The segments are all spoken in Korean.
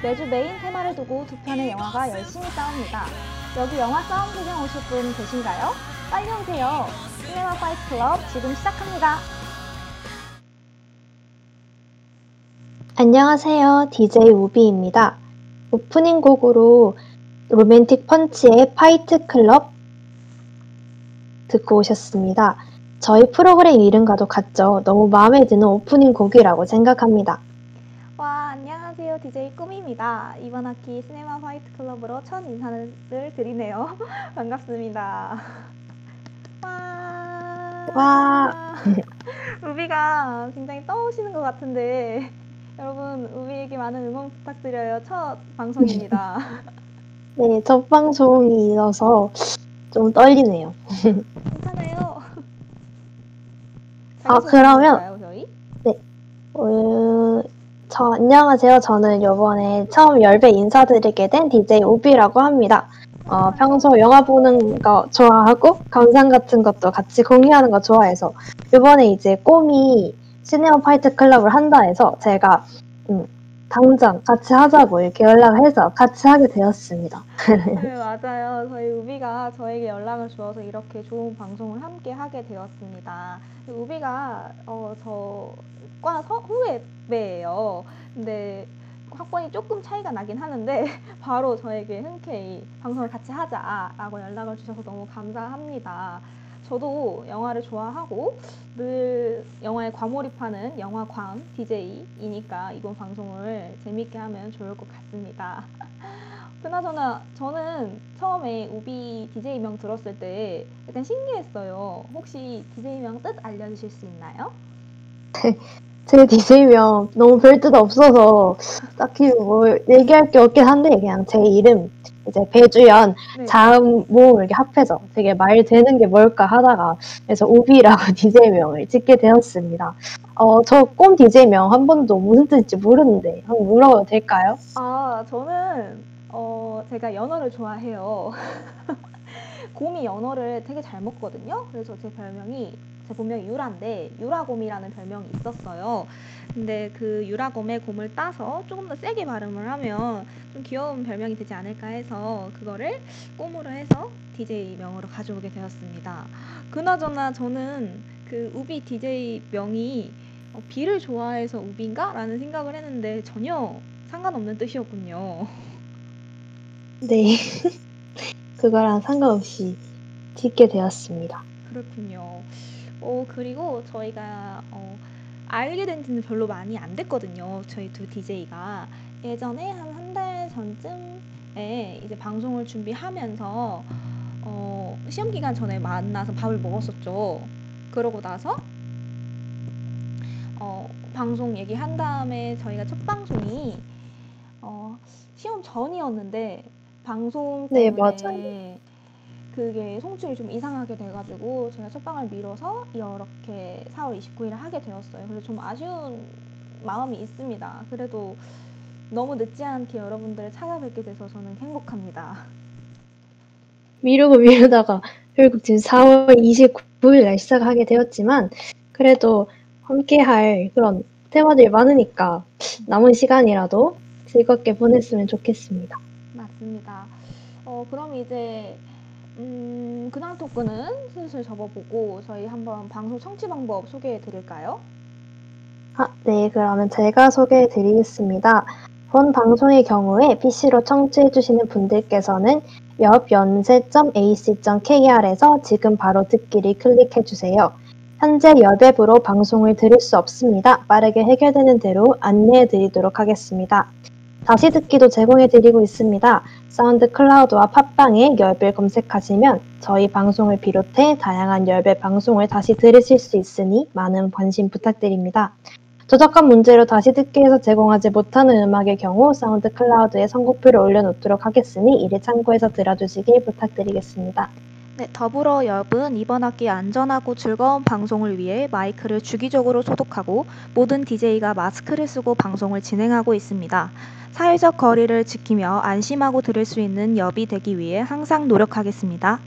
매주 메인 테마를 두고 두 편의 영화가 열심히 싸웁니다. 여기 영화 싸움 구경 오실 분 계신가요? 빨리 오세요. 시네마 파이트 클럽 지금 시작합니다. 안녕하세요. DJ 우비입니다. 오프닝 곡으로 로맨틱 펀치의 파이트 클럽 듣고 오셨습니다. 저희 프로그램 이름과도 같죠. 너무 마음에 드는 오프닝 곡이라고 생각합니다. 와, 안녕하세요. DJ 꿈입니다. 이번 학기 시네마 화이트 클럽으로 첫 인사를 드리네요. 반갑습니다. 와. 와. 우비가 굉장히 떠오시는 것 같은데 여러분 우비에게 많은 응원 부탁드려요. 첫 방송입니다. 네, 첫 방송이라서 좀 떨리네요. 괜찮아요. 아, 그러면 자기소개해볼까요, 저희? 어, 저 안녕하세요. 저는 이번에 처음 열배 인사드리게 된 DJ 우비라고 합니다. 어, 평소 영화 보는 거 좋아하고 감상 같은 것도 같이 공유하는 거 좋아해서 이번에 이제 꿈이 시네마 파이트 클럽을 한다 해서 제가 음, 당장 같이 하자고 이렇게 연락을 해서 같이 하게 되었습니다. 네, 맞아요. 저희 우비가 저에게 연락을 주어서 이렇게 좋은 방송을 함께 하게 되었습니다. 우비가 어, 저 과 서- 후배예요. 근데 학번이 조금 차이가 나긴 하는데 바로 저에게 흔쾌히 방송을 같이 하자라고 연락을 주셔서 너무 감사합니다. 저도 영화를 좋아하고 늘 영화에 과몰입하는 영화광 DJ이니까 이번 방송을 재밌게 하면 좋을 것 같습니다. 그나저나 저는 처음에 우비 DJ명 들었을 때 약간 신기했어요. 혹시 DJ명 뜻 알려주실 수 있나요? 제 DJ명 너무 별뜻 없어서 딱히 뭐 얘기할 게 없긴 한데 그냥 제 이름 이제 배주연 네. 자음 모음 이렇게 합해서 되게 말 되는 게 뭘까 하다가 그래서 우비라고 DJ명을 짓게 되었습니다. 어, 저꿈 DJ명 한 번도 무슨 뜻인지 모르는데 한번 물어봐도 될까요? 아, 저는 어, 제가 연어를 좋아해요. 곰이 연어를 되게 잘 먹거든요. 그래서 제 별명이 제 본명이 유라인데 유라곰이라는 별명이 있었어요. 근데 그 유라곰의 곰을 따서 조금 더 세게 발음을 하면 좀 귀여운 별명이 되지 않을까 해서 그거를 꼼으로 해서 DJ 명으로 가져오게 되었습니다. 그나저나 저는 그 우비 DJ 명이 어, 비를 좋아해서 우비인가? 라는 생각을 했는데 전혀 상관없는 뜻이었군요. 네. 그거랑 상관없이 짓게 되었습니다. 그렇군요. 어, 그리고 저희가 어, 알게 된 지는 별로 많이 안 됐거든요. 저희 두 DJ가. 예전에 한 한 달 전쯤에 이제 방송을 준비하면서 어, 시험 기간 전에 만나서 밥을 먹었었죠. 그러고 나서 어, 방송 얘기한 다음에 저희가 첫 방송이 어, 시험 전이었는데 방송 네, 때문에 맞아요. 그게 송출이 좀 이상하게 돼가지고 제가 첫 방을 미뤄서 이렇게 4월 29일에 하게 되었어요. 그래서 좀 아쉬운 마음이 있습니다. 그래도 너무 늦지 않게 여러분들을 찾아뵙게 돼서 저는 행복합니다. 미루고 미루다가 결국 지금 4월 29일 날 시작하게 되었지만 그래도 함께 할 그런 테마들이 많으니까 남은 시간이라도 즐겁게 보냈으면 좋겠습니다. 맞습니다. 어, 그럼 이제 음, 근황 토크는 슬슬 접어보고 저희 한번 방송 청취 방법 소개해 드릴까요? 아, 네, 그러면 제가 소개해 드리겠습니다. 본 방송의 경우에 PC로 청취해 주시는 분들께서는 옆연세.ac.kr에서 지금 바로 듣기를 클릭해 주세요. 현재 여앱으로 방송을 들을 수 없습니다. 빠르게 해결되는 대로 안내해 드리도록 하겠습니다. 다시 듣기도 제공해 드리고 있습니다. 사운드 클라우드와 팟빵에 열배 검색하시면 저희 방송을 비롯해 다양한 열배 방송을 다시 들으실 수 있으니 많은 관심 부탁드립니다. 저작권 문제로 다시 듣기에서 제공하지 못하는 음악의 경우 사운드 클라우드에 선곡표를 올려놓도록 하겠으니 이를 참고해서 들어주시길 부탁드리겠습니다. 네, 더불어 여러분 이번 학기 안전하고 즐거운 방송을 위해 마이크를 주기적으로 소독하고 모든 DJ가 마스크를 쓰고 방송을 진행하고 있습니다. 사회적 거리를 지키며 안심하고 들을 수 있는 엽이 되기 위해 항상 노력하겠습니다.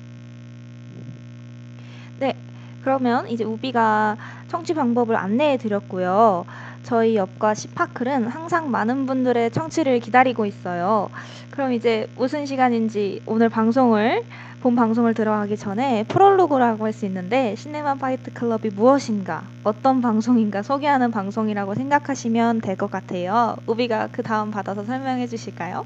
네, 그러면 이제 우비가 청취 방법을 안내해 드렸고요. 저희 옆과 시파클은 항상 많은 분들의 청취를 기다리고 있어요. 그럼 이제 무슨 시간인지 오늘 방송을 본 방송을 들어가기 전에 프롤로그라고 할 수 있는데 시네마 파이트 클럽이 무엇인가 어떤 방송인가 소개하는 방송이라고 생각하시면 될 것 같아요. 우비가 그 다음 받아서 설명해 주실까요?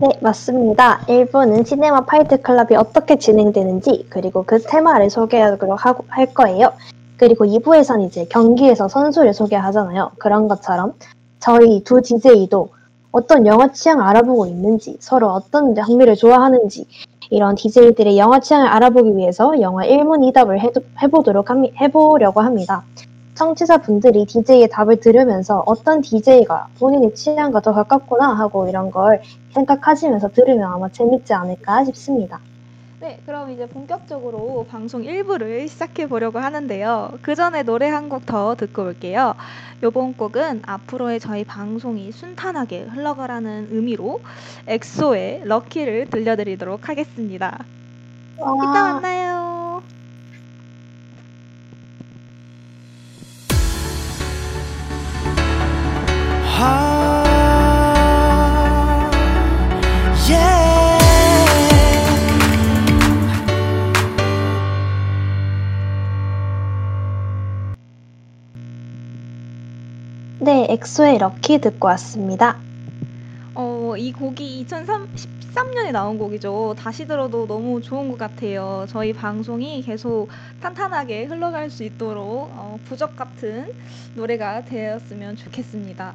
네, 맞습니다. 1부는 시네마 파이트 클럽이 어떻게 진행되는지 그리고 그 테마를 소개하도록 하고, 할 거예요. 그리고 2부에선 이제 경기에서 선수를 소개하잖아요. 그런 것처럼 저희 두 DJ도 어떤 영화 취향을 알아보고 있는지, 서로 어떤 장르를 좋아하는지, 이런 DJ들의 영화 취향을 알아보기 위해서 영화 1문 2답을 해보도록 합니, 해보려고 합니다. 청취자분들이 DJ의 답을 들으면서 어떤 DJ가 본인의 취향과 더 가깝구나 하고 이런 걸 생각하시면서 들으면 아마 재밌지 않을까 싶습니다. 네, 그럼 이제 본격적으로 방송 1부를 시작해 보려고 하는데요. 그 전에 노래 한 곡 더 듣고 올게요. 요번 곡은 앞으로의 저희 방송이 순탄하게 흘러가라는 의미로 엑소의 럭키를 들려드리도록 하겠습니다. 와. 이따 만나요. 네, 엑소의 럭키 듣고 왔습니다. 어, 이 곡이 2013년에 나온 곡이죠. 다시 들어도 너무 좋은 것 같아요. 저희 방송이 계속 탄탄하게 흘러갈 수 있도록 어, 부적 같은 노래가 되었으면 좋겠습니다.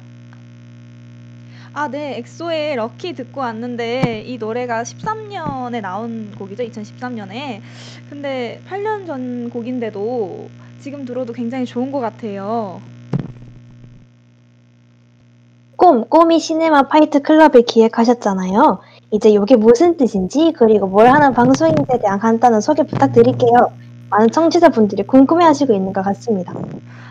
아, 네. 엑소의 럭키 듣고 왔는데 이 노래가 13년에 나온 곡이죠. 2013년에. 근데 8년 전 곡인데도 지금 들어도 굉장히 좋은 것 같아요. 꿈, 꿈이 시네마 파이트 클럽을 기획하셨잖아요. 이제 이게 무슨 뜻인지 그리고 뭘 하는 방송인지에 대한 간단한 소개 부탁드릴게요. 많은 청취자분들이 궁금해하시고 있는 것 같습니다.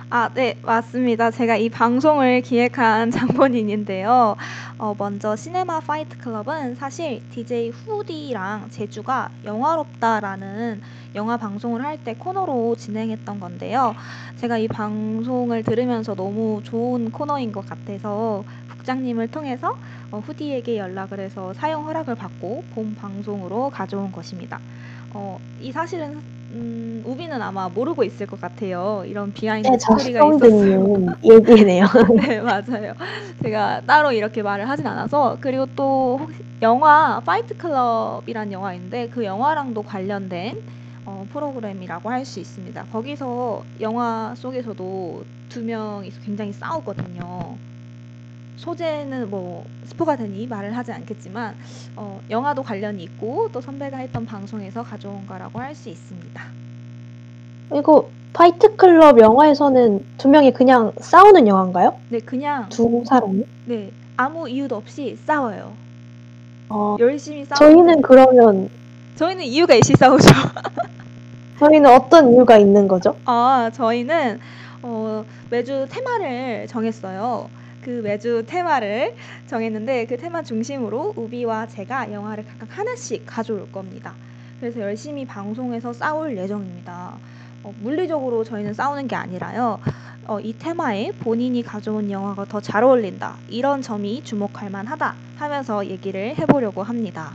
아, 네, 맞습니다. 제가 이 방송을 기획한 장본인인데요. 어, 먼저 시네마 파이트 클럽은 사실 DJ 후디랑 제주가 영화롭다라는 영화 방송을 할 때 코너로 진행했던 건데요. 제가 이 방송을 들으면서 너무 좋은 코너인 것 같아서 국장님을 통해서 어, 후디에게 연락을 해서 사용 허락을 받고 본 방송으로 가져온 것입니다. 어, 이 사실은 음, 우비는 아마 모르고 있을 것 같아요. 이런 비하인드 네, 스토리가 있었어요. 얘기네요. 네, 맞아요. 제가 따로 이렇게 말을 하진 않아서 그리고 또 영화 파이트 클럽이란 영화인데 그 영화랑도 관련된 어, 프로그램이라고 할 수 있습니다. 거기서 영화 속에서도 두 명이 굉장히 싸우거든요. 소재는 뭐 스포가 되니 말을 하지 않겠지만 어, 영화도 관련이 있고 또 선배가 했던 방송에서 가져온 거라고 할 수 있습니다. 이거 파이트 클럽 영화에서는 두 명이 그냥 싸우는 영화인가요? 네, 그냥 두 사람이? 네, 아무 이유도 없이 싸워요. 어, 열심히 싸우. 저희는 그러면 저희는 이유가 있이 싸우죠. 저희는 어떤 이유가 있는 거죠? 아, 저희는 어, 매주 테마를 정했어요. 그 매주 테마를 정했는데 그 테마 중심으로 우비와 제가 영화를 각각 하나씩 가져올 겁니다. 그래서 열심히 방송에서 싸울 예정입니다. 어, 물리적으로 저희는 싸우는 게 아니라요. 어, 이 테마에 본인이 가져온 영화가 더 잘 어울린다. 이런 점이 주목할 만하다 하면서 얘기를 해보려고 합니다.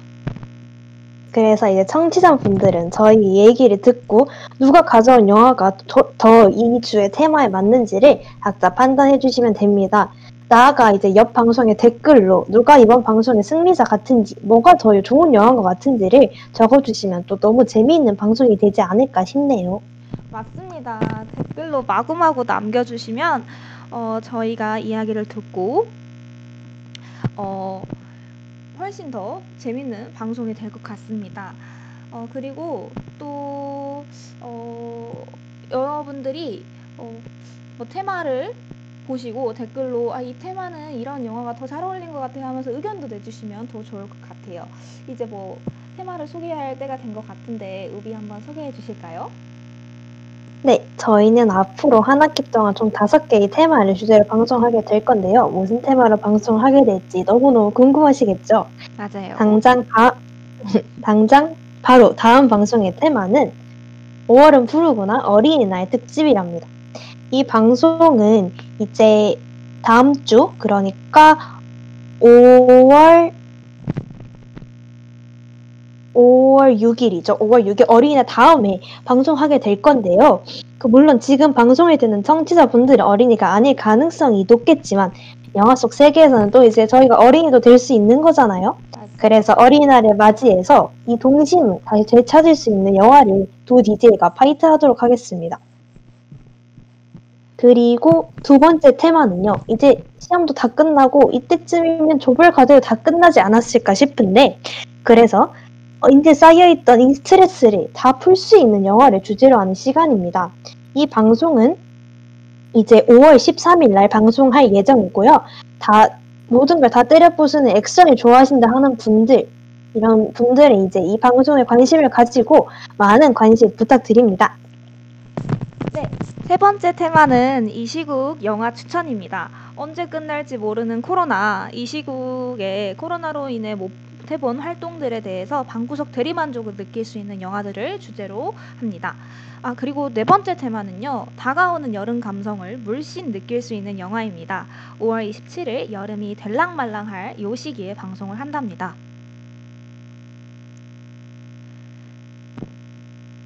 그래서 이제 청취자분들은 저희 얘기를 듣고 누가 가져온 영화가 더 이 주의 테마에 맞는지를 각자 판단해 주시면 됩니다. 나아가 이제 옆 방송의 댓글로 누가 이번 방송의 승리자 같은지, 뭐가 더 좋은 영화인 것 같은지를 적어주시면 또 너무 재미있는 방송이 되지 않을까 싶네요. 맞습니다. 댓글로 마구마구 남겨주시면 어, 저희가 이야기를 듣고 어, 훨씬 더 재밌는 방송이 될 것 같습니다. 어, 그리고 또 어, 여러분들이 어, 뭐 테마를 보시고 댓글로 아, 이 테마는 이런 영화가 더 잘 어울린 것 같아요 하면서 의견도 내주시면 더 좋을 것 같아요. 이제 뭐 테마를 소개할 때가 된 것 같은데 우비 한번 소개해 주실까요? 네, 저희는 앞으로 한 학기 동안 총 다섯 개의 테마를 주제로 방송하게 될 건데요. 무슨 테마로 방송하게 될지 너무너무 궁금하시겠죠? 맞아요. 당장 바, 당장 바로 다음 방송의 테마는 5월은 푸르구나 어린이날 특집이랍니다. 이 방송은 이제 다음 주 그러니까 5월 5월 6일이죠. 5월 6일 어린이날 다음에 방송하게 될 건데요. 그 물론 지금 방송을 듣는 청취자분들은 어린이가 아닐 가능성이 높겠지만 영화 속 세계에서는 또 이제 저희가 어린이도 될 수 있는 거잖아요. 그래서 어린이날을 맞이해서 이 동심을 다시 되찾을 수 있는 영화를 두 DJ가 파이트하도록 하겠습니다. 그리고 두 번째 테마는요. 이제 시험도 다 끝나고 이때쯤이면 조별 과제도 다 끝나지 않았을까 싶은데 그래서 어, 이제 쌓여있던 이 스트레스를 다 풀 수 있는 영화를 주제로 하는 시간입니다. 이 방송은 이제 5월 13일 날 방송할 예정이고요. 다 모든 걸 다 때려 부수는 액션을 좋아하신다 하는 분들 이런 분들은 이제 이 방송에 관심을 가지고 많은 관심 부탁드립니다. 세 번째 테마는 이 시국 영화 추천입니다. 언제 끝날지 모르는 코로나, 이 시국에 코로나로 인해 못 해본 활동들에 대해서 방구석 대리만족을 느낄 수 있는 영화들을 주제로 합니다. 아, 그리고 네 번째 테마는요, 다가오는 여름 감성을 물씬 느낄 수 있는 영화입니다. 5월 27일 여름이 될랑말랑할 요 시기에 방송을 한답니다.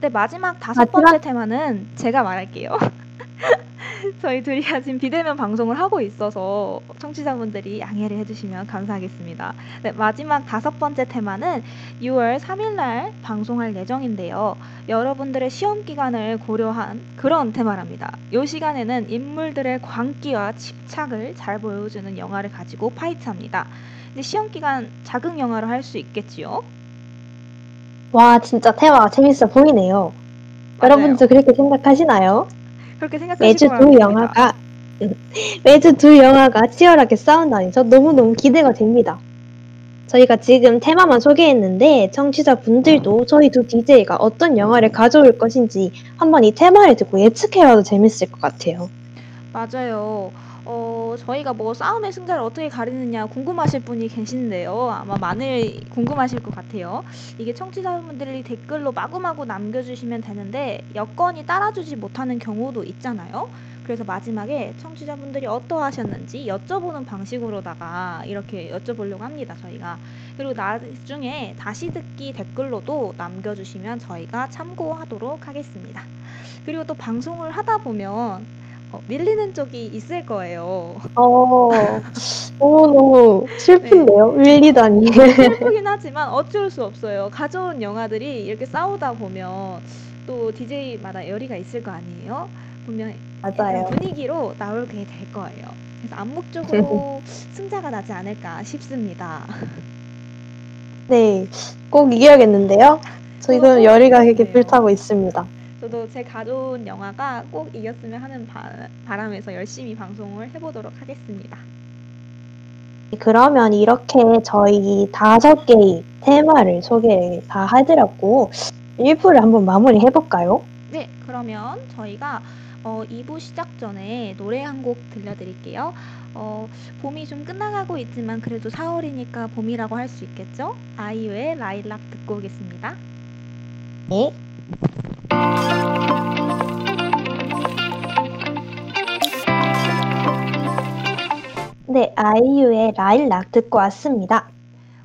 네, 마지막 다섯? 번째 테마는 제가 말할게요. 저희 둘이가 지금 비대면 방송을 하고 있어서 청취자분들이 양해를 해주시면 감사하겠습니다. 네, 마지막 다섯 번째 테마는 6월 3일날 방송할 예정인데요. 여러분들의 시험 기간을 고려한 그런 테마랍니다. 이 시간에는 인물들의 광기와 집착을 잘 보여주는 영화를 가지고 파이트합니다. 이제 시험 기간 자극 영화로 할 수 있겠지요. 와 진짜 테마가 재밌어 보이네요. 맞아요. 여러분도 그렇게 생각하시나요? 그렇게 매주 생각하시고 두 영화가 매주 두 영화가 치열하게 싸운다니 저 너무너무 기대가 됩니다. 저희가 지금 테마만 소개했는데 청취자분들도 저희 두 DJ가 어떤 영화를 가져올 것인지 한번 이 테마를 듣고 예측해봐도 재밌을 것 같아요. 맞아요. 어, 저희가 뭐 싸움의 승자를 어떻게 가리느냐 궁금하실 분이 계신데요. 아마 많이 궁금하실 것 같아요. 이게 청취자분들이 댓글로 마구마구 남겨주시면 되는데 여건이 따라주지 못하는 경우도 있잖아요. 그래서 마지막에 청취자분들이 어떠하셨는지 여쭤보는 방식으로다가 이렇게 여쭤보려고 합니다. 저희가. 그리고 나중에 다시 듣기 댓글로도 남겨주시면 저희가 참고하도록 하겠습니다. 그리고 또 방송을 하다 보면 어, 밀리는 쪽이 있을 거예요. 어, 너무너무 슬픈데요? 밀리다니. 슬프긴 하지만 어쩔 수 없어요. 가져온 영화들이 이렇게 싸우다 보면 또 DJ마다 열의가 있을 거 아니에요? 보면 맞아요. 분위기로 나오게 될 거예요. 그래서 암묵적으로 승자가 나지 않을까 싶습니다. 네, 꼭 이겨야겠는데요? 저희도 꼭 열의가 이렇게 이겨야겠네요. 불타고 있습니다. 저도 제 가져온 영화가 꼭 이겼으면 하는 바, 바람에서 열심히 방송을 해보도록 하겠습니다. 그러면 이렇게 저희 다섯 개의 테마를 소개를 다 해드렸고 1부를 한번 마무리 해볼까요? 네, 그러면 저희가 어, 2부 시작 전에 노래 한 곡 들려드릴게요. 어, 봄이 좀 끝나가고 있지만 그래도 4월이니까 봄이라고 할 수 있겠죠? 아이유의 라일락 듣고 오겠습니다. 네. 네, 아이유의 라일락 듣고 왔습니다.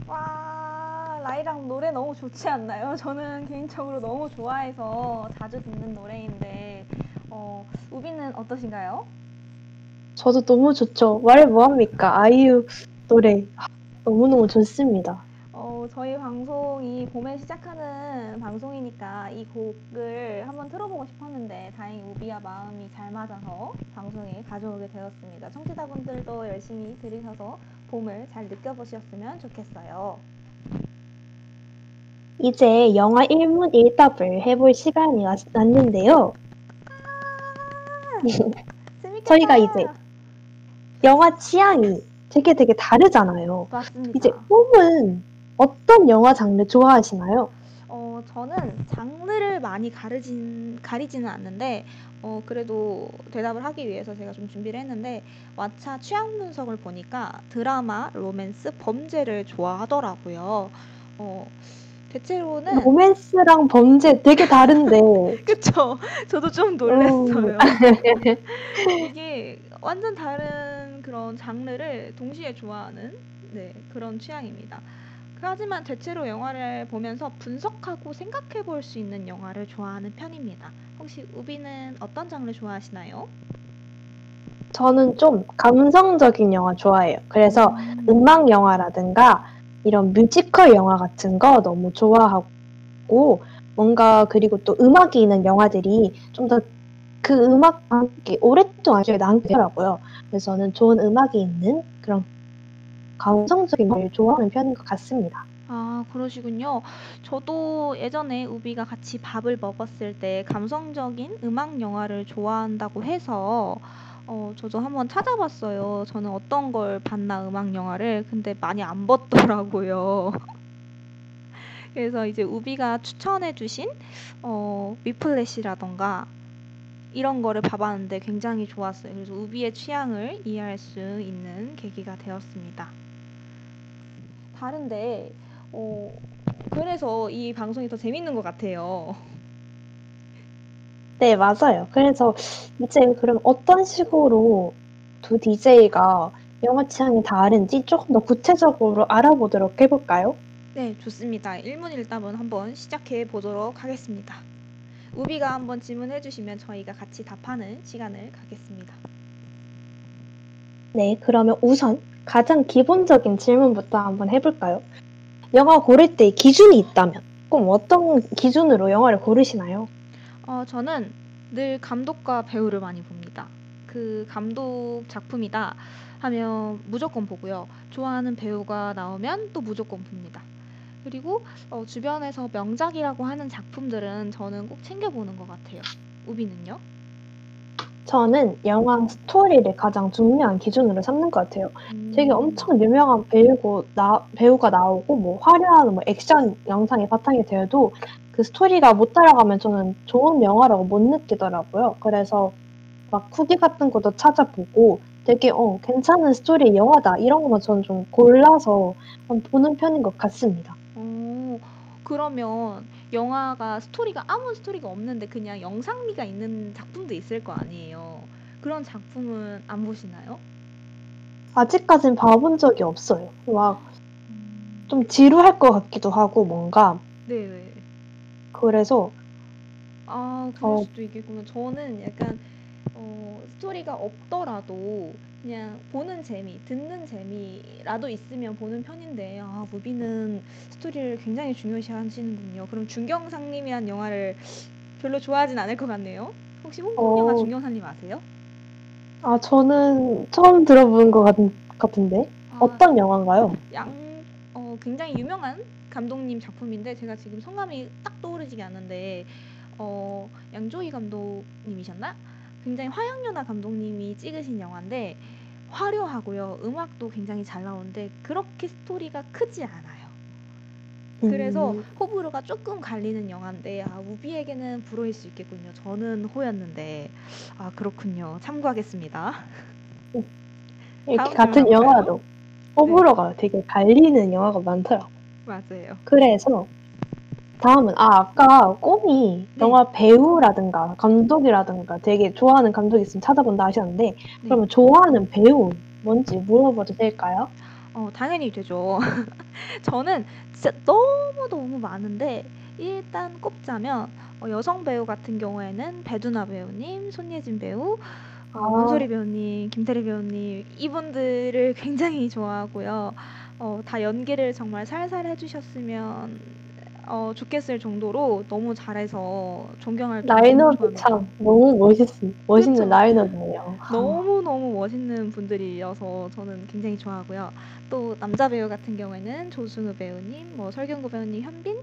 와, 라일락 노래 너무 좋지 않나요? 저는 개인적으로 너무 좋아해서 자주 듣는 노래인데 어, 우비는 어떠신가요? 저도 너무 좋죠. 말 뭐합니까? 아이유 노래 아, 너무너무 좋습니다. 어, 저희 방송이 봄에 시작하는 방송이니까 이 곡을 한번 틀어보고 싶었는데 다행히 우비와 마음이 잘 맞아서 방송에 가져오게 되었습니다. 청취자분들도 열심히 들으셔서 봄을 잘 느껴보셨으면 좋겠어요. 이제 영화 1문 1답을 해볼 시간이 왔, 왔는데요. 재밌겠다. 저희가 이제 영화 취향이 되게 되게 다르잖아요. 맞습니다. 이제 봄은 어떤 영화 장르 좋아하시나요? 어, 저는 장르를 많이 가르진, 가리지는 않는데, 어, 그래도 대답을 하기 위해서 제가 좀 준비를 했는데, 왓챠 취향 분석을 보니까 드라마, 로맨스, 범죄를 좋아하더라고요. 어, 대체로는 로맨스랑 범죄 되게 다른데. 그쵸. 저도 좀 놀랐어요. 이게 완전 다른 그런 장르를 동시에 좋아하는 네, 그런 취향입니다. 하지만 대체로 영화를 보면서 분석하고 생각해 볼 수 있는 영화를 좋아하는 편입니다. 혹시 우비는 어떤 장르 좋아하시나요? 저는 좀 감성적인 영화 좋아해요. 그래서 음. 음악 영화라든가 이런 뮤지컬 영화 같은 거 너무 좋아하고 뭔가 그리고 또 음악이 있는 영화들이 좀 더 그 음악과 함께 오랫동안 기억에 남더라고요. 그래서 저는 좋은 음악이 있는 그런 감성적인 걸 좋아하는 편인 것 같습니다. 아, 그러시군요. 저도 예전에 우비가 같이 밥을 먹었을 때 감성적인 음악 영화를 좋아한다고 해서 어, 저도 한번 찾아봤어요. 저는 어떤 걸 봤나 음악 영화를. 근데 많이 안 봤더라고요. 그래서 이제 우비가 추천해주신 어, 위플래시라던가 이런 거를 봐봤는데 굉장히 좋았어요. 그래서 우비의 취향을 이해할 수 있는 계기가 되었습니다. 다른데, 어, 그래서 이 방송이 더 재밌는 것 같아요. 네, 맞아요. 그래서 이제 그럼 어떤 식으로 두 DJ가 영화 취향이 다른지 조금 더 구체적으로 알아보도록 해볼까요? 네, 좋습니다. 일문일답은 한번 시작해 보도록 하겠습니다. 우비가 한번 질문해 주시면 저희가 같이 답하는 시간을 갖겠습니다. 네, 그러면 우선 가장 기본적인 질문부터 한번 해볼까요? 영화 고를 때 기준이 있다면 그럼 어떤 기준으로 영화를 고르시나요? 어, 저는 늘 감독과 배우를 많이 봅니다. 그 감독 작품이다 하면 무조건 보고요. 좋아하는 배우가 나오면 또 무조건 봅니다. 그리고 어, 주변에서 명작이라고 하는 작품들은 저는 꼭 챙겨보는 것 같아요. 우비는요? 저는 영화 스토리를 가장 중요한 기준으로 삼는 것 같아요. 음, 되게 엄청 유명한 배우고 나, 배우가 나오고 뭐 화려한 뭐 액션 영상이 바탕이 되어도 그 스토리가 못 따라가면 저는 좋은 영화라고 못 느끼더라고요. 그래서 막 후기 같은 것도 찾아보고 되게 어 괜찮은 스토리 영화다 이런 것만 저는 좀 골라서 보는 편인 것 같습니다. 어, 그러면 영화가 스토리가 아무 스토리가 없는데 그냥 영상미가 있는 작품도 있을 거 아니에요. 그런 작품은 안 보시나요? 아직까진 봐본 적이 없어요. 막좀 음, 지루할 것 같기도 하고 뭔가 네, 네. 그래서 아, 그럴 어 수도 있겠구나. 저는 약간 어, 스토리가 없더라도 그냥 보는 재미, 듣는 재미라도 있으면 보는 편인데, 아, 무비는 스토리를 굉장히 중요시 하시는군요. 그럼 중경상님이란 영화를 별로 좋아하진 않을 것 같네요. 혹시 홍콩 영화 어, 중경상님 아세요? 아 저는 처음 들어보는 것 같, 같은데 아, 어떤 영화인가요? 양, 어, 굉장히 유명한 감독님 작품인데, 제가 지금 성함이 딱 떠오르지가 않는데, 어, 양조희 감독님이셨나? 굉장히 화양연화 감독님이 찍으신 영화인데, 화려하고요. 음악도 굉장히 잘 나오는데, 그렇게 스토리가 크지 않아요. 그래서 음, 호불호가 조금 갈리는 영화인데, 아, 우비에게는 불호일 수 있겠군요. 저는 호였는데, 아, 그렇군요. 참고하겠습니다. 이렇게 같은? 영화도 네, 호불호가 되게 갈리는 영화가 많더라고. 맞아요. 그래서 다음은 아 아까 꿈이 네, 영화 배우라든가 감독이라든가 되게 좋아하는 감독 있으면 찾아본다 하셨는데 네. 그러면 좋아하는 배우 뭔지 물어봐도 될까요? 어, 당연히 되죠. 저는 진짜 너무 너무 많은데 일단 꼽자면 어, 여성 배우 같은 경우에는 배두나 배우님, 손예진 배우, 어, 아, 문소리 배우님, 김태리 배우님 이분들을 굉장히 좋아하고요. 어, 다 연기를 정말 살살 해주셨으면 어, 좋겠을 정도로 너무 잘해서 존경할 라인업이. 참 너무 멋있, 멋있는 그쵸? 라인업이네요. 너무 너무 멋있는 분들이어서 저는 굉장히 좋아하고요. 또 남자 배우 같은 경우에는 조승우 배우님, 뭐 설경구 배우님, 현빈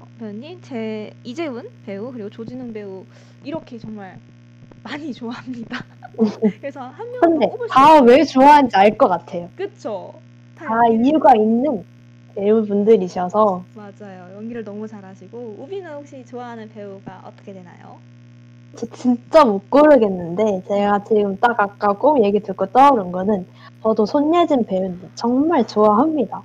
어, 배우님, 제 이재훈 배우 그리고 조진웅 배우 이렇게 정말 많이 좋아합니다. 그래서 한 명을 더 근데 꼽을 수다왜 없어요. 좋아하는지 알 것 같아요. 그쵸? 다 이유가 있는 배우분들이셔서 맞아요. 연기를 너무 잘하시고 우비는 혹시 좋아하는 배우가 어떻게 되나요? 저 진짜 못 고르겠는데 제가 지금 딱 아까 꿈 얘기 듣고 떠오른 거는 저도 손예진 배우님 정말 좋아합니다.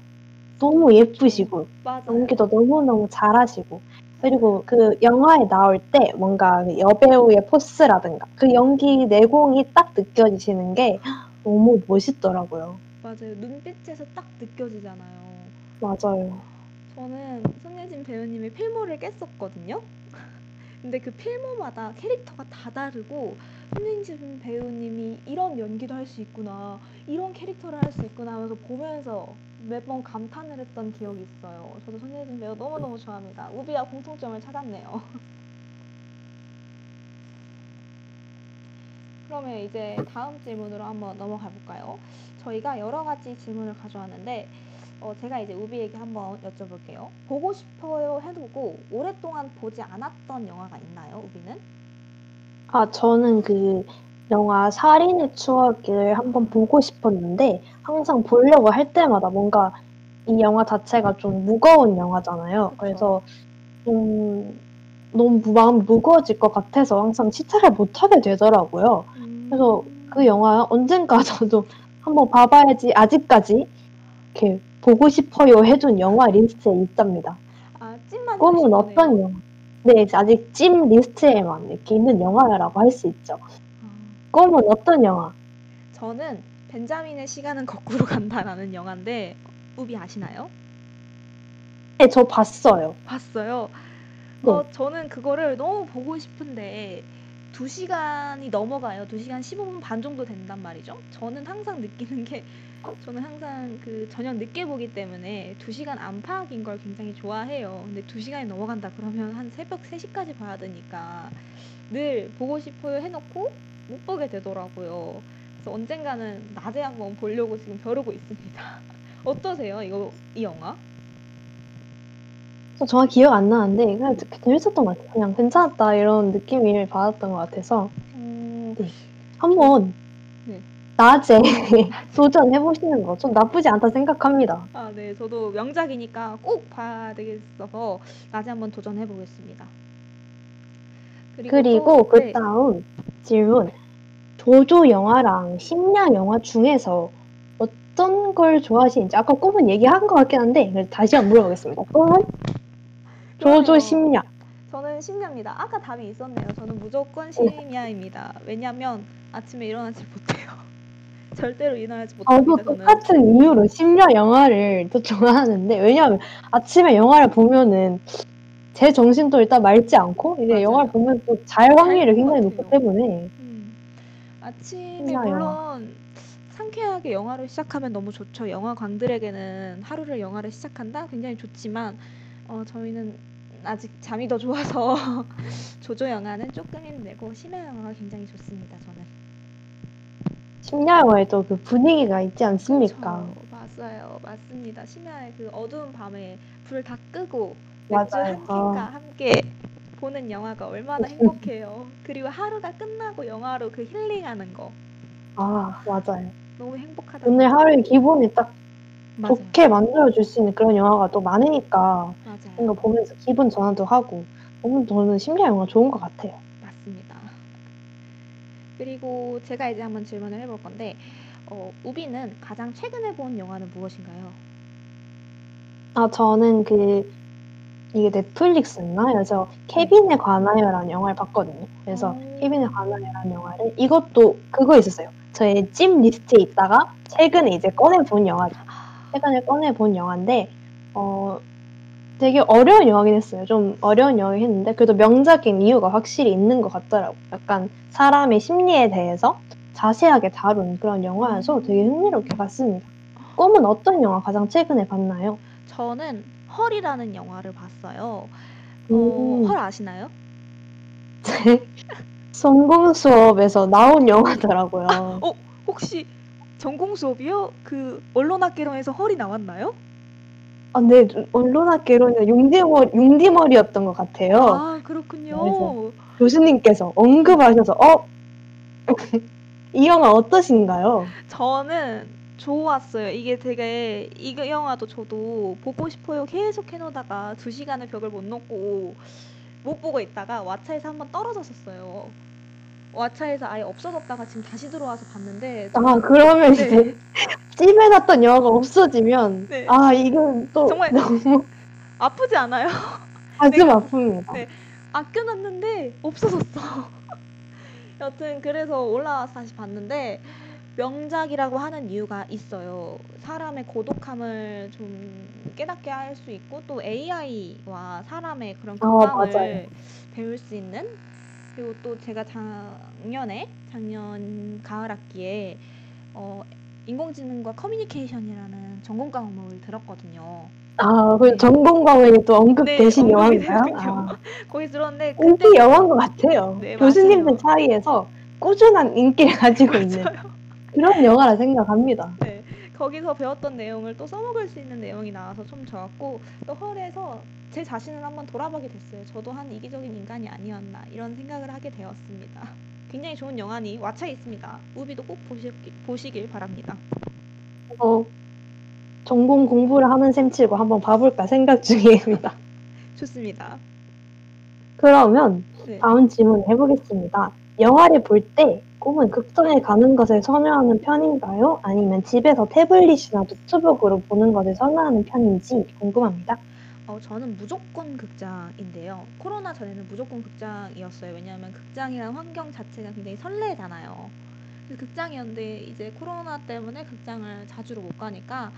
너무 예쁘시고 맞아요. 연기도 너무너무 잘하시고 그리고 그 영화에 나올 때 뭔가 그 여배우의 포스라든가 그 연기 내공이 딱 느껴지시는 게 너무 멋있더라고요. 맞아요. 눈빛에서 딱 느껴지잖아요. 맞아요. 저는 손예진 배우님의 필모를 깼었거든요. 근데 그 필모마다 캐릭터가 다 다르고 손예진 배우님이 이런 연기도 할 수 있구나, 이런 캐릭터를 할 수 있구나 하면서 보면서 매번 감탄을 했던 기억이 있어요. 저도 손예진 배우 너무너무 좋아합니다. 우비와 공통점을 찾았네요. 그러면 이제 다음 질문으로 한번 넘어가 볼까요? 저희가 여러 가지 질문을 가져왔는데 어, 제가 이제 우비에게 한번 여쭤볼게요. 보고 싶어요 해두고 오랫동안 보지 않았던 영화가 있나요, 우비는? 아, 저는 그 영화 살인의 추억을 한번 보고 싶었는데 항상 보려고 할 때마다 뭔가 이 영화 자체가 좀 무거운 영화잖아요. 그래서 좀 너무 무- 마음이 무거워질 것 같아서 항상 시작을 못 하게 되더라고요. 그래서 그 영화 언젠가 저도 한번 봐봐야지 아직까지 이렇게 보고 싶어요 해둔 영화 리스트에 있답니다. 아, 찜만 꿈은 어떤. 영화? 네, 아직 찜 리스트에만 이렇게 있는 영화라고 할 수 있죠. 아, 꿈은 어떤 영화? 저는 벤자민의 시간은 거꾸로 간다라는 영화인데 우비 아시나요? 네, 저 봤어요. 봤어요. 네. 어, 저는 그거를 너무 보고 싶은데 2시간이 넘어가요. 2시간 15분 반 정도 된단 말이죠. 저는 항상 느끼는 게 저는 항상 그 저녁 늦게 보기 때문에 2시간 안팎인 걸 굉장히 좋아해요. 근데 2시간이 넘어간다 그러면 한 새벽 3시까지 봐야 되니까 늘 보고 싶어요 해놓고 못 보게 되더라고요. 그래서 언젠가는 낮에 한번 보려고 지금 벼르고 있습니다. 어떠세요? 이거 이 영화? 저 정확히 기억 안 나는데 그냥 재밌었던 것 같아요. 그냥 괜찮았다 이런 느낌을 받았던 것 같아서 음, 한번 네. 낮에 도전해 보시는 거 좀 나쁘지 않다 생각합니다. 아, 네. 저도 명작이니까 꼭 봐야 되겠어서 낮에 한번 도전해 보겠습니다. 그리고 또- 그 네. 다음 질문 조조 영화랑 심야 영화 중에서 어떤 걸 좋아하시는지 아까 꿈은 얘기한 것 같긴 한데 다시 한번 물어보겠습니다. 꿈은 조조. 심야. 저는 심야입니다. 아까 답이 있었네요. 저는 네. 무조건 심야입니다. 왜냐면 아침에 일어나지 못해요. 절대로 일어나지 못합니다. 저도 저는. 똑같은 이유로 심야 영화를 또 좋아하는데 왜냐하면 아침에 영화를 보면은 제 정신도 일단 맑지 않고 이제 맞아요. 영화를 보면 또 잘 확률이 굉장히. 높기 때문에 음. 아침에 심야 물론. 상쾌하게 영화를 시작하면 너무 좋죠. 영화 광들에게는 하루를 영화를 시작한다 굉장히 좋지만 어, 저희는 아직 잠이 더 좋아서 조조 영화는 조금 힘들고 심야 영화가 굉장히 좋습니다. 저는. 심야 영화에도 그 분위기가 있지 않습니까? 그렇죠. 맞아요. 맞습니다. 심야에 그 어두운 밤에 불 다 끄고 맥주 맞아요. 한 캔과 함께 보는 영화가 얼마나 행복해요. 그리고 하루가 끝나고 영화로 그 힐링하는 거 아 맞아요. 너무 행복하다. 오늘 하루의 기분이 딱 맞아요. 좋게 만들어줄 수 있는 그런 영화가 또 많으니까 맞아요. 뭔가 보면서 기분 전환도 하고 너무 저는 심야 영화 좋은 것 같아요. 그리고 제가 이제 한번 질문을 해볼 건데 어, 우비는 가장 최근에 본 영화는 무엇인가요? 아 저는 그 이게 넷플릭스였나? 그래서 케빈에 관하여라는 영화를 봤거든요. 그래서 오. 케빈에 관하여라는 영화를 이것도 그거 있었어요. 저의 찜 리스트에 있다가 최근에 이제 꺼내 본 영화죠. 최근에 꺼내 본 영화인데 어 되게 어려운 영화긴 했어요. 좀 어려운 영화긴 했는데 그래도 명작인 이유가 확실히 있는 것 같더라고요. 약간 사람의 심리에 대해서 자세하게 다룬 그런 영화여서 되게 흥미롭게 봤습니다. 꿈은 어떤 영화 가장 최근에 봤나요? 저는 헐이라는 영화를 봤어요. 어, 음. 헐 아시나요? 성공 수업에서 나온 영화더라고요. 어, 혹시 전공 수업이요? 그 언론학개론에서 헐이 나왔나요? 아, 네, 언론학개론이 융디머, 융디머리였던 것 같아요. 아 그렇군요. 교수님께서 언급하셔서, 어? 이 영화 어떠신가요? 저는 좋았어요. 이게 되게 이 영화도 저도 보고 싶어요. 계속 해놓다가 두 시간의 벽을 못 넘고 못 보고 있다가 왓챠에서 한번 떨어졌었어요. 왓챠에서 아예 없어졌다가 지금 다시 들어와서 봤는데 아, 그러면 네. 이제 찜해 놨던 영화가 없어지면 네. 아 이건 또 정말 너무 아프지 않아요? 가슴 내가- 아픕니다. 네. 아껴놨는데 없어졌어. 여튼 그래서 올라와서 다시 봤는데 명작이라고 하는 이유가 있어요. 사람의 고독함을 좀 깨닫게 할 수 있고 또 AI와 사람의 그런 아, 공감을 맞아요. 배울 수 있는 그리고 또 제가 작년에 작년 가을 학기에 어, 인공지능과 커뮤니케이션이라는 전공 과목을 들었거든요. 아, 그 전공 과목이 또 언급되신 네, 영화인가요? 아, 거기 들었는데 인기 그때 영화인 것 같아요. 네, 교수님들. 사이에서 꾸준한 인기를 가지고 있는 그런 영화라 생각합니다. 네, 거기서 배웠던 내용을 또 써먹을 수 있는 내용이 나와서 좀 좋았고 또 헐에서 제 자신을 한번 돌아보게 됐어요. 저도 한 이기적인 인간이 아니었나 이런 생각을 하게 되었습니다. 굉장히 좋은 영화니 왓챠에 있습니다. 우비도 꼭 보시, 보시길 바랍니다. 어, 전공 공부를 하는 셈 치고 한번 봐볼까 생각 중입니다. 좋습니다. 그러면 네. 다음 질문 해보겠습니다. 영화를 볼때 꿈은 극장에 가는 것을 선호하는 편인가요? 아니면 집에서 태블릿이나 노트북으로 보는 것을 선호하는 편인지 궁금합니다. 어, 저는 무조건 극장인데요. 코로나 전에는 무조건 극장이었어요. 왜냐하면 극장이란 환경 자체가 굉장히 설레잖아요. 극장이었는데 이제 코로나 때문에 극장을 자주 못 가니까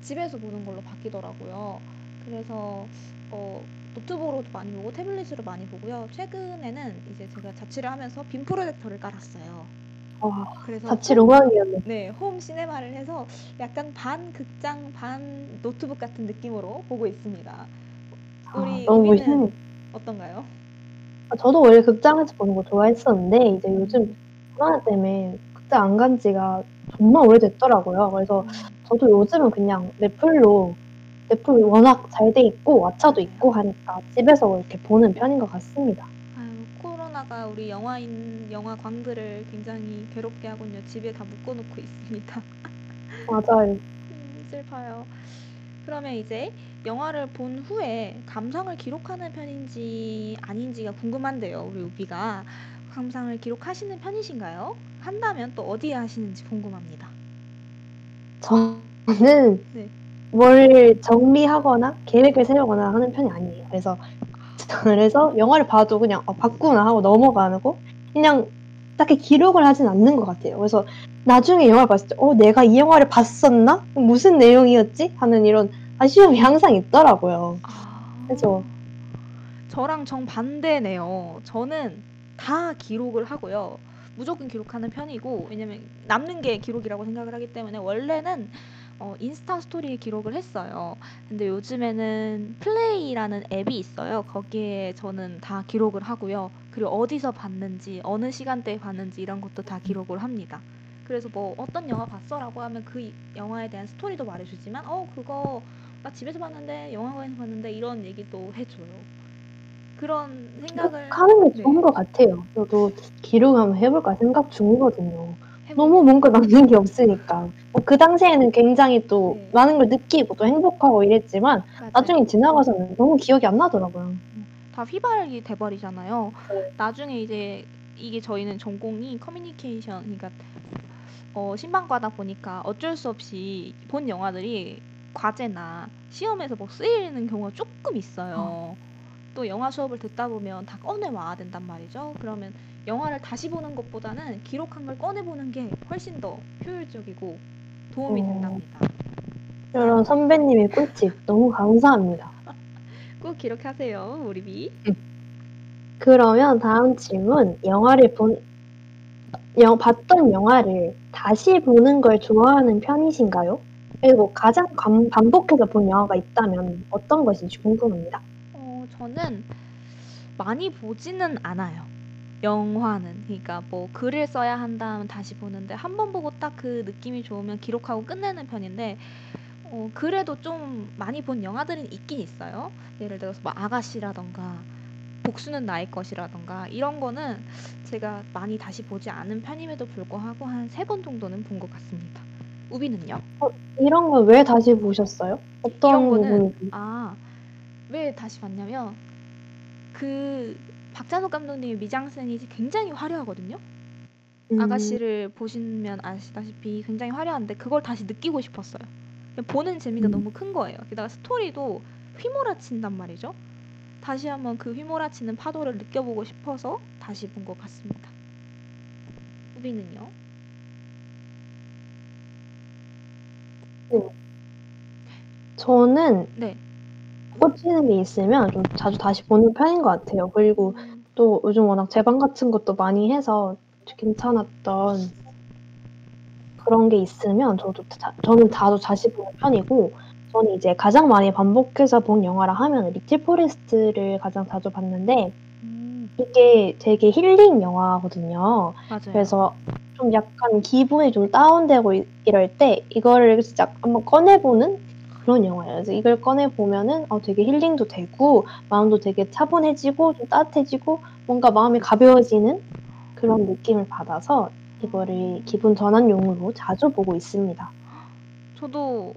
집에서 보는 걸로 바뀌더라고요. 그래서 어, 노트북으로도 많이 보고 태블릿으로 많이 보고요. 최근에는 이제 제가 자취를 하면서 빔 프로젝터를 깔았어요. 와, 그래서 자취 로망이었네. 네, 홈 시네마를 해서 약간 반 극장, 반 노트북 같은 느낌으로 보고 있습니다. 아, 우리 너무 우비는 멋있네. 어떤가요? 아, 저도 원래 극장에서 보는 거 좋아했었는데 이제 요즘 코로나 때문에 극장 안 간 지가 정말 오래됐더라고요. 그래서 저도 요즘은 그냥 넷플로 넷플 워낙 잘 돼 있고 왓챠도 있고 하니까 집에서 이렇게 보는 편인 것 같습니다. 아유, 코로나가 우리 영화인 영화 광들을 굉장히 괴롭게 하군요. 집에 다 묶어놓고 있습니다. 맞아요. 음, 슬퍼요. 그러면 이제 영화를 본 후에 감상을 기록하는 편인지 아닌지가 궁금한데요. 우리 우비가 감상을 기록하시는 편이신가요? 한다면 또 어디에 하시는지 궁금합니다. 저는 네. 뭘 정리하거나 계획을 세우거나 하는 편이 아니에요. 그래서 그래서 영화를 봐도 그냥 어, 봤구나 하고 넘어가고 그냥 딱히 기록을 하진 않는 것 같아요. 그래서 나중에 영화를 봤을 때, 어, 내가 이 영화를 봤었나? 무슨 내용이었지? 하는 이런 아쉬움이 항상 있더라고요. 아, 그죠. 저랑 정반대네요. 저는 다 기록을 하고요. 무조건 기록하는 편이고, 왜냐면 남는 게 기록이라고 생각을 하기 때문에 원래는 어, 인스타 스토리에 기록을 했어요. 근데 요즘에는 플레이라는 앱이 있어요. 거기에 저는 다 기록을 하고요. 그리고 어디서 봤는지, 어느 시간대에 봤는지 이런 것도 다 기록을 합니다. 그래서 뭐 어떤 영화 봤어라고 하면 그 이- 영화에 대한 스토리도 말해주지만, 어, 그거 나 집에서 봤는데 영화관에서 봤는데 이런 얘기도 해줘요. 그런 생각을 하는 게 네. 좋은 것 같아요. 저도 기록 한번 해볼까 생각 중이거든요. 너무 뭔가 남는 게 없으니까. 뭐 그 당시에는 굉장히 또 네. 많은 걸 느끼고 또 행복하고 이랬지만 맞아요. 나중에 지나가서는 너무 기억이 안 나더라고요. 다 휘발이 돼버리잖아요. 네. 나중에 이제 이게 저희는 전공이 커뮤니케이션, 그러니까 어, 신방과다 보니까 어쩔 수 없이 본 영화들이 과제나 시험에서 뭐 쓰이는 경우가 조금 있어요. 또 영화 수업을 듣다 보면 다 꺼내 와야 된단 말이죠. 그러면 영화를 다시 보는 것보다는 기록한 걸 꺼내 보는 게 훨씬 더 효율적이고 도움이 어. 된답니다. 이런 선배님의 꿀팁 너무 감사합니다. 꼭 기록하세요, 우리 비. 그러면 다음 질문. 영화를 본, 영, 봤던 영화를 다시 보는 걸 좋아하는 편이신가요? 그리고 가장 감- 반복해서 본 영화가 있다면 어떤 것인지 궁금합니다. 어, 저는 많이 보지는 않아요. 영화는. 그러니까 뭐 글을 써야 한다면 다시 보는데 한 번 보고 딱 그 느낌이 좋으면 기록하고 끝내는 편인데 어, 그래도 좀 많이 본 영화들은 있긴 있어요. 예를 들어서 뭐 아가씨라던가 복수는 나의 것이라던가 이런 거는 제가 많이 다시 보지 않은 편임에도 불구하고 한 세 번 정도는 본 것 같습니다. 우비는요? 이런 건왜 다시 보셨어요? 어떤 이런 거는 부분이? 아, 왜 다시 봤냐면 그 박찬욱 감독님의 미장센이 굉장히 화려하거든요. 음. 아가씨를 보시면 아시다시피 굉장히 화려한데 그걸 다시 느끼고 싶었어요. 보는 재미가 음. 너무 큰 거예요. 게다가 스토리도 휘몰아친단 말이죠. 다시 한번 그 휘몰아치는 파도를 느껴보고 싶어서 다시 본 것 같습니다. 우비는요? 저는 네. 꽂히는 게 있으면 좀 자주 다시 보는 편인 것 같아요. 그리고 음, 또 요즘 워낙 재방 같은 것도 많이 해서 괜찮았던 그런 게 있으면 저도 자, 저는 자주 다시 보는 편이고 저는 이제 가장 많이 반복해서 본 영화라 하면 리틀 포레스트를 가장 자주 봤는데 음, 이게 되게 힐링 영화거든요. 맞아요. 그래서 좀 약간 기분이 좀 다운되고 이- 이럴 때 이거를 진짜 한번 꺼내보는 그런 영화예요. 그래서 이걸 꺼내 보면은 어, 되게 힐링도 되고 마음도 되게 차분해지고 좀 따뜻해지고 뭔가 마음이 가벼워지는 그런 느낌을 받아서 이거를 기분 전환용으로 자주 보고 있습니다. 저도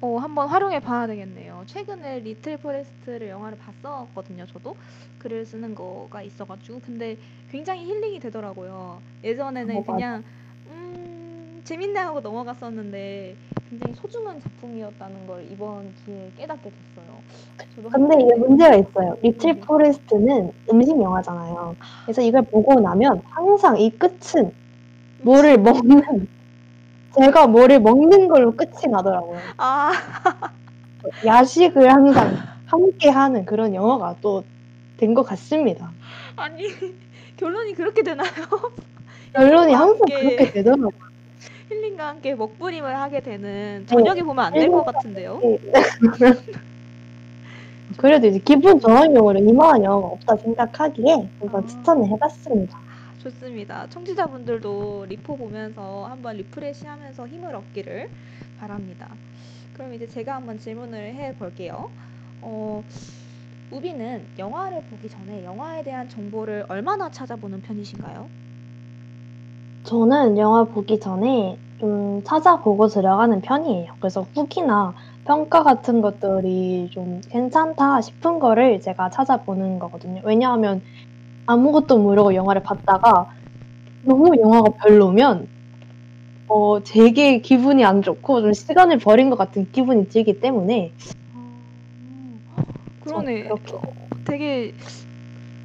어, 한번 활용해 봐야 되겠네요. 최근에 리틀 포레스트를 영화를 봤었거든요. 저도 글을 쓰는 거가 있어가지고 근데 굉장히 힐링이 되더라고요. 예전에는 어, 맞아. 그냥 음, 재밌네 하고 넘어갔었는데 굉장히 소중한 작품이었다는 걸 이번 기회에 깨닫게 됐어요. 근데 한 이게 문제가 있어요. 리틀 네. 포레스트는 음식 영화잖아요. 그래서 이걸 보고 나면 항상 이 끝은 뭐를 먹는 제가 뭐를 먹는 걸로 끝이 나더라고요. 아 야식을 항상 함께 하는 그런 영화가 또 된 것 같습니다. 아니 결론이 그렇게 되나요? 결론이 항상. 그렇게 되더라고요. 힐링과 함께 먹부림을 하게 되는 저녁에 보면 안 될 것 같은데요. 그래도 이제 기분 전환용으로 이만한 영화가 없다 생각하기에 한번 아. 추천을 해봤습니다. 좋습니다. 청취자분들도 리포 보면서 한번 리프레시하면서 힘을 얻기를 바랍니다. 그럼 이제 제가 한번 질문을 해볼게요. 어, 우비는 영화를 보기 전에 영화에 대한 정보를 얼마나 찾아보는 편이신가요? 저는 영화 보기 전에 좀 찾아보고 들어가는 편이에요. 그래서 후기나 평가 같은 것들이 좀 괜찮다 싶은 거를 제가 찾아보는 거거든요. 왜냐하면 아무것도 모르고 영화를 봤다가 너무 영화가 별로면 어, 되게 기분이 안 좋고 좀 시간을 버린 것 같은 기분이 들기 때문에 어, 그러네. 되게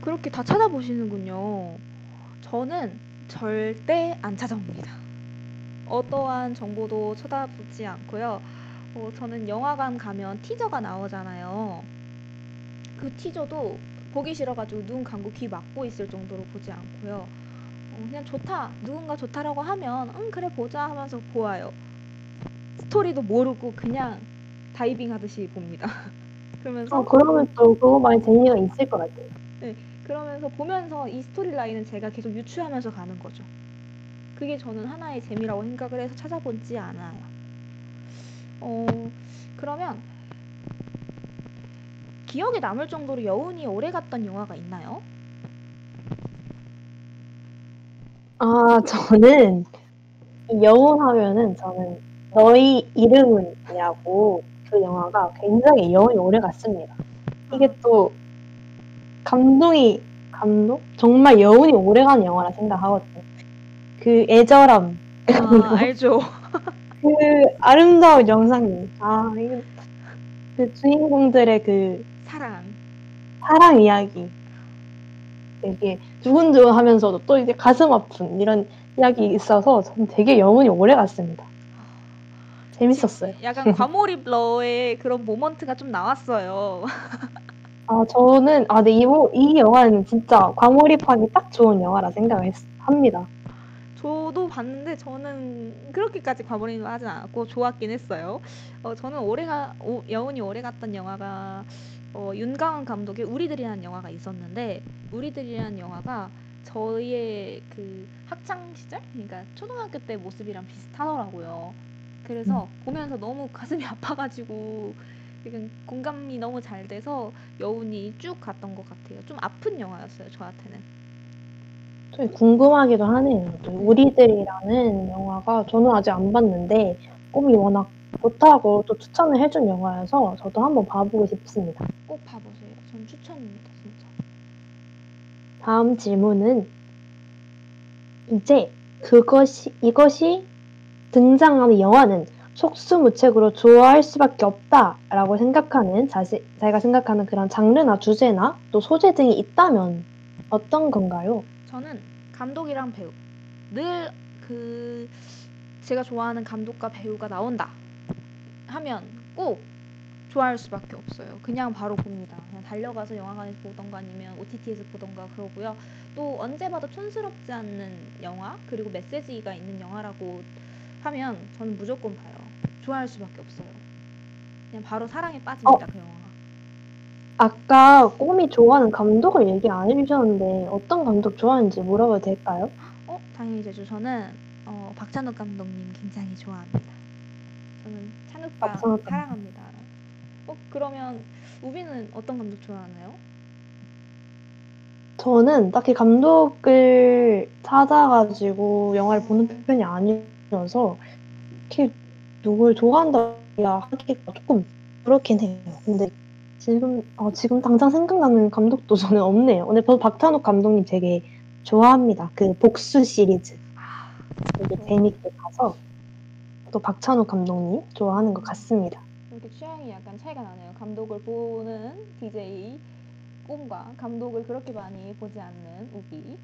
그렇게 다 찾아보시는군요. 저는 절대 안 찾아봅니다. 어떠한 정보도 쳐다보지 않고요. 어, 저는 영화관 가면 티저가 나오잖아요. 그 티저도 보기 싫어가지고 눈 감고 귀 막고 있을 정도로 보지 않고요. 어, 그냥 좋다. 누군가 좋다라고 하면 응 그래 보자 하면서 보아요. 스토리도 모르고 그냥 다이빙 하듯이 봅니다. 그러면서 어, 그러면 또 그거 많이 재미가 있을 것 같아요. 그러면서 보면서 이 스토리 라인은 제가 계속 유추하면서 가는 거죠. 그게 저는 하나의 재미라고 생각을 해서 찾아보지 않아요. 어, 그러면 기억에 남을 정도로 여운이 오래 갔던 영화가 있나요? 아, 저는 이 여운 하면은 저는 너희 이름은이라고 그 영화가 굉장히 여운이 오래 갔습니다. 이게 또 감동이 감동? 정말 여운이 오래가는 영화라 생각하거든요. 그 애절함, 아, 알죠. 그 아름다운 영상미, 아 이거 그 주인공들의 그 사랑. 사랑 이야기, 되게 두근두근 하면서도 또 이제 가슴 아픈 이런 이야기 있어서 저는 되게 여운이 오래 갔습니다. 재밌었어요. 약간 과몰입 러의 그런 모먼트가 좀 나왔어요. 아 저는 아, 네, 이, 이 영화는 진짜 과몰입하기 딱 좋은 영화라 생각을 했, 합니다. 저도 봤는데 저는 그렇게까지 과몰입을 하진 않았고 좋았긴 했어요. 어, 저는 오래가 오- 여운이 오래 갔던 영화가 어, 윤가은 감독의 우리들이라는 영화가 있었는데 우리들이라는 영화가 저희의 그 학창 시절, 그러니까 초등학교 때 모습이랑 비슷하더라고요. 그래서 보면서 너무 가슴이 아파가지고 약간 공감이 너무 잘 돼서 여운이 쭉 갔던 것 같아요. 좀 아픈 영화였어요, 저한테는. 좀 궁금하기도 하네요. 또 우리들이라는 영화가 저는 아직 안 봤는데 꿈이 워낙 좋다고 또 추천을 해준 영화여서 저도 한번 봐보고 싶습니다. 꼭 봐보세요. 전 추천입니다, 진짜. 다음 질문은 이제 그것이 이것이 등장하는 영화는 속수무책으로 좋아할 수밖에 없다라고 생각하는 자시, 자기가 생각하는 그런 장르나 주제나 또 소재 등이 있다면 어떤 건가요? 저는 감독이랑 배우 늘 그 제가 좋아하는 감독과 배우가 나온다 하면 꼭 좋아할 수밖에 없어요. 그냥 바로 봅니다. 그냥 달려가서 영화관에서 보던가 아니면 OTT에서 보던가 그러고요. 또 언제 봐도 촌스럽지 않는 영화 그리고 메시지가 있는 영화라고 하면 저는 무조건 봐요. 좋아할 수밖에 없어요. 그냥 바로 사랑에 빠집니다. 그 영화. 아까 꼬미 좋아하는 감독을 얘기 안 해주셨는데 어떤 감독 좋아하는지 물어봐도 될까요? 어, 당연히 제주 저는 어, 박찬욱 감독님 굉장히 좋아합니다. 저는 찬욱과 박찬욱 감독. 사랑합니다. 어, 그러면 우비는 어떤 감독 좋아하나요? 저는 딱히 감독을 찾아가지고 영화를 보는 편이 아니어서 특히 누굴 좋아한다 하기가 조금 그렇긴 해요. 근데 지금 어, 지금 당장 생각나는 감독도 저는 없네요. 근데 저도 박찬욱 감독님 되게 좋아합니다. 그 복수 시리즈 아, 되게 재밌게 봐서 또 박찬욱 감독님 좋아하는 것 같습니다. 이렇게 취향이 약간 차이가 나네요. 감독을 보는 DJ 꿈과 감독을 그렇게 많이 보지 않는 우비.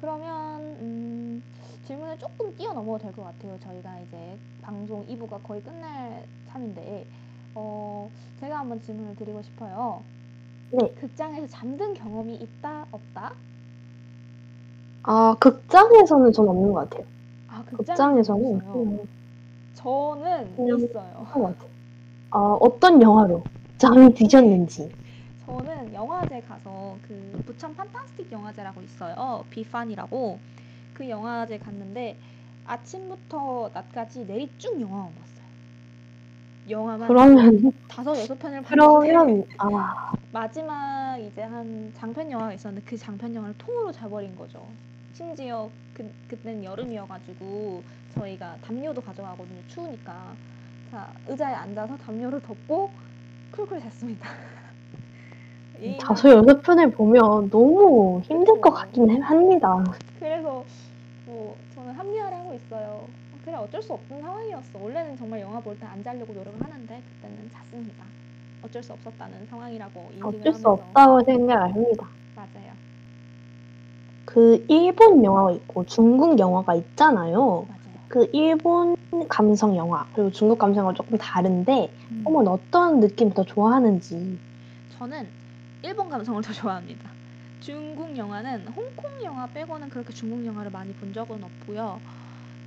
그러면 음, 질문을 조금 뛰어넘어도 될 것 같아요. 저희가 이제 방송 2부가 거의 끝날 참인데 어, 제가 한번 질문을 드리고 싶어요. 네. 극장에서 잠든 경험이 있다 없다? 아 극장에서는 전 없는 것 같아요. 아 극장에서는. 음, 저는 그냥- 있어요. 것 같아요. 아 어떤 영화로 잠이 드셨는지. 저는 영화제 가서 그 부천 판타스틱 영화제라고 있어요. 비판이라고 그 영화제 갔는데 아침부터 낮까지 내리 쭉 영화만 봤어요. 영화만 그러면 다섯 여섯 편을 봤는데 아 마지막 이제 한 장편 영화가 있었는데 그 장편 영화를 통으로 자버린 거죠. 심지어 그 그때는 여름이어가지고 저희가 담요도 가져가거든요. 추우니까 자 의자에 앉아서 담요를 덮고 쿨쿨 잤습니다. 이- 다섯 여섯 편을 보면 너무 힘들 것 같긴 해- 합니다. 그래서 합리화를 하고 있어요. 그래 어쩔 수 없는 상황이었어. 원래는 정말 영화 볼 때 안 자려고 노력을 하는데 그때는 잤습니다. 어쩔 수 없었다는 상황이라고 인식을 어쩔 수 하면서 없다고 생각을 합니다. 맞아요. 그 일본 영화가 있고 중국 영화가 있잖아요. 맞아요. 그 일본 감성 영화 그리고 중국 감성 영화 조금 다른데 음. 어머 어떤 느낌 더 좋아하는지 저는 일본 감성을 더 좋아합니다. 중국 영화는 홍콩 영화 빼고는 그렇게 중국 영화를 많이 본 적은 없고요.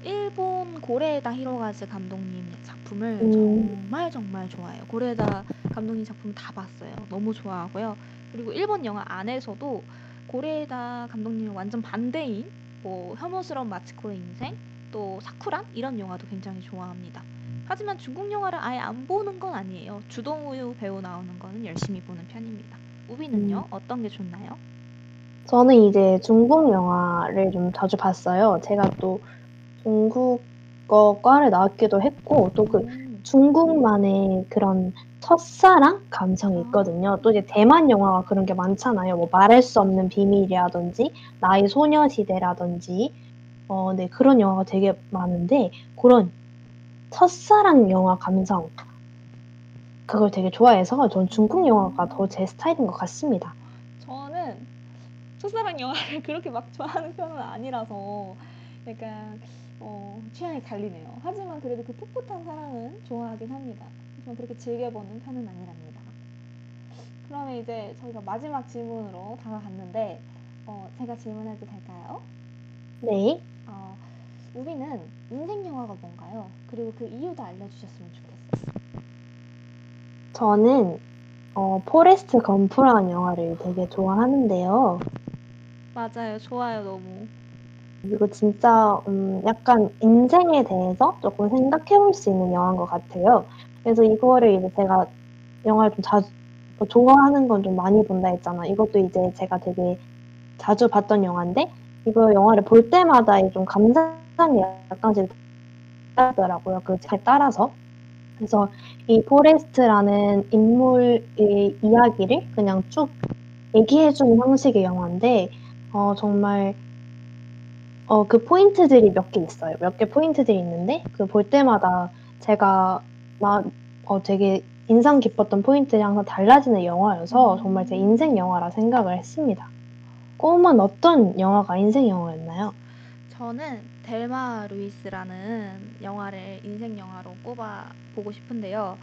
일본 고레에다 히로가즈 감독님 작품을 음. 정말 정말 좋아해요. 고레에다 감독님 작품 다 봤어요. 너무 좋아하고요. 그리고 일본 영화 안에서도 고레에다 감독님 완전 반대인 뭐 혐오스러운 마츠코의 인생 또 사쿠란 이런 영화도 굉장히 좋아합니다. 하지만 중국 영화를 아예 안 보는 건 아니에요. 주동우 배우 나오는 거는 열심히 보는 편입니다. 우비는요? 어떤 게 좋나요? 저는 이제 중국 영화를 좀 자주 봤어요. 제가 또 중국어 과를 나왔기도 했고 또 그 음, 중국만의 그런 첫사랑 감성이 있거든요. 또 이제 대만 영화가 그런 게 많잖아요. 뭐 말할 수 없는 비밀이라든지 나의 소녀시대라든지 어, 네 그런 영화가 되게 많은데 그런 첫사랑 영화 감성 그걸 되게 좋아해서 전 중국 영화가 더 제 스타일인 것 같습니다. 첫사랑 영화를 그렇게 막 좋아하는 편은 아니라서 약간 어, 취향이 갈리네요. 하지만 그래도 그 풋풋한 사랑은 좋아하긴 합니다. 하지만 그렇게 즐겨보는 편은 아니랍니다. 그러면 이제 저희가 마지막 질문으로 다가갔는데 어, 제가 질문해도 될까요? 네. 어, 우비는 인생 영화가 뭔가요? 그리고 그 이유도 알려주셨으면 좋겠어요. 저는 어, 포레스트 검프라는 영화를 되게 좋아하는데요. 맞아요. 좋아요. 너무. 이거 진짜 음, 약간 인생에 대해서 조금 생각해 볼 수 있는 영화인 것 같아요. 그래서 이거를 이제 제가 영화를 좀 자주 뭐 좋아하는 건 좀 많이 본다 했잖아. 이것도 이제 제가 되게 자주 봤던 영화인데 이거 영화를 볼 때마다 좀 감상이 약간씩 다르더라고요. 그날 따라서. 그래서 이 포레스트라는 인물의 이야기를 그냥 쭉 얘기해주는 형식의 영화인데 어, 정말 어, 그 포인트들이 몇 개 있어요. 몇 개 포인트들이 있는데 그 볼 때마다 제가 막 어, 되게 인상 깊었던 포인트들이 항상 달라지는 영화여서 음. 정말 제 인생 영화라 생각을 했습니다. 꼬음은 어떤 영화가 인생 영화였나요? 저는 델마 루이스라는 영화를 인생 영화로 꼽아 보고 싶은데요.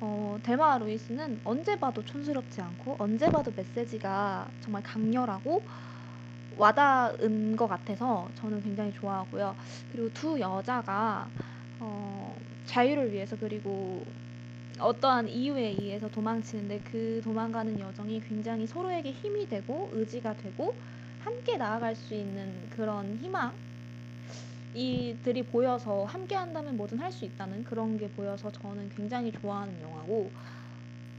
어, 델마 루이스는 언제 봐도 촌스럽지 않고 언제 봐도 메시지가 정말 강렬하고 와닿은 것 같아서 저는 굉장히 좋아하고요. 그리고 두 여자가 어, 자유를 위해서 그리고 어떠한 이유에 의해서 도망치는데 그 도망가는 여정이 굉장히 서로에게 힘이 되고 의지가 되고 함께 나아갈 수 있는 그런 희망 이들이 보여서 함께 한다면 뭐든 할 수 있다는 그런 게 보여서 저는 굉장히 좋아하는 영화고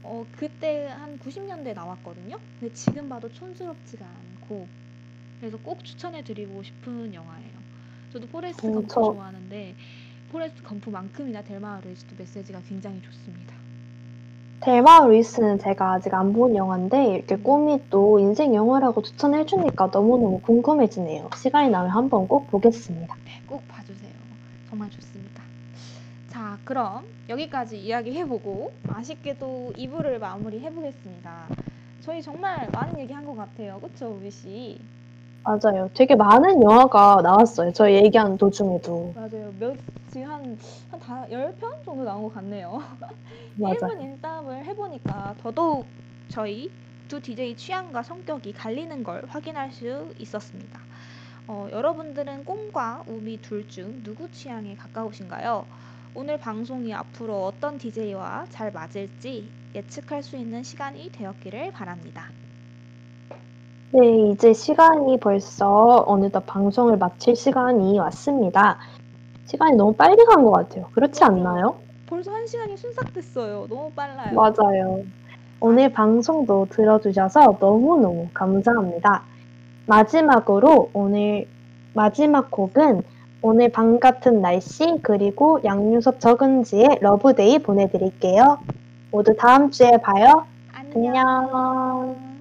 어 그때 한 90년대에 나왔거든요. 근데 지금 봐도 촌스럽지가 않고 그래서 꼭 추천해 드리고 싶은 영화예요. 저도 포레스트 음, 검프 저- 좋아하는데 포레스트 검프만큼이나 델마 루이스도 메시지가 굉장히 좋습니다. 델마 루이스는 제가 아직 안 본 영화인데 이렇게 꼬미 또 인생 영화라고 추천해 주니까 너무너무 궁금해지네요. 시간이 나면 한번 꼭 보겠습니다. 네, 꼭 봐주세요. 정말 좋습니다. 자, 그럼 여기까지 이야기해보고 아쉽게도 2부를 마무리해보겠습니다. 저희 정말 많은 얘기한 것 같아요. 그쵸, 우비 씨? 맞아요. 되게 많은 영화가 나왔어요. 저희 얘기하는 도중에도. 맞아요. 몇, 지금 한, 한 다, 10편 정도 나온 것 같네요. 맞아요. 1분 인싸움을 해보니까 더더욱 저희 두 DJ 취향과 성격이 갈리는 걸 확인할 수 있었습니다. 어, 여러분들은 꼼과 우미 둘 중 누구 취향에 가까우신가요? 오늘 방송이 앞으로 어떤 DJ와 잘 맞을지 예측할 수 있는 시간이 되었기를 바랍니다. 네, 이제 시간이 벌써 어느덧 방송을 마칠 시간이 왔습니다. 시간이 너무 빨리 간 것 같아요. 그렇지 않나요? 벌써 한 시간이 순삭 됐어요. 너무 빨라요. 맞아요. 오늘 방송도 들어주셔서 너무너무 감사합니다. 마지막으로 오늘 마지막 곡은 오늘 밤 같은 날씨 그리고 양요섭 정은지의 러브데이 보내드릴게요. 모두 다음 주에 봐요. 안녕.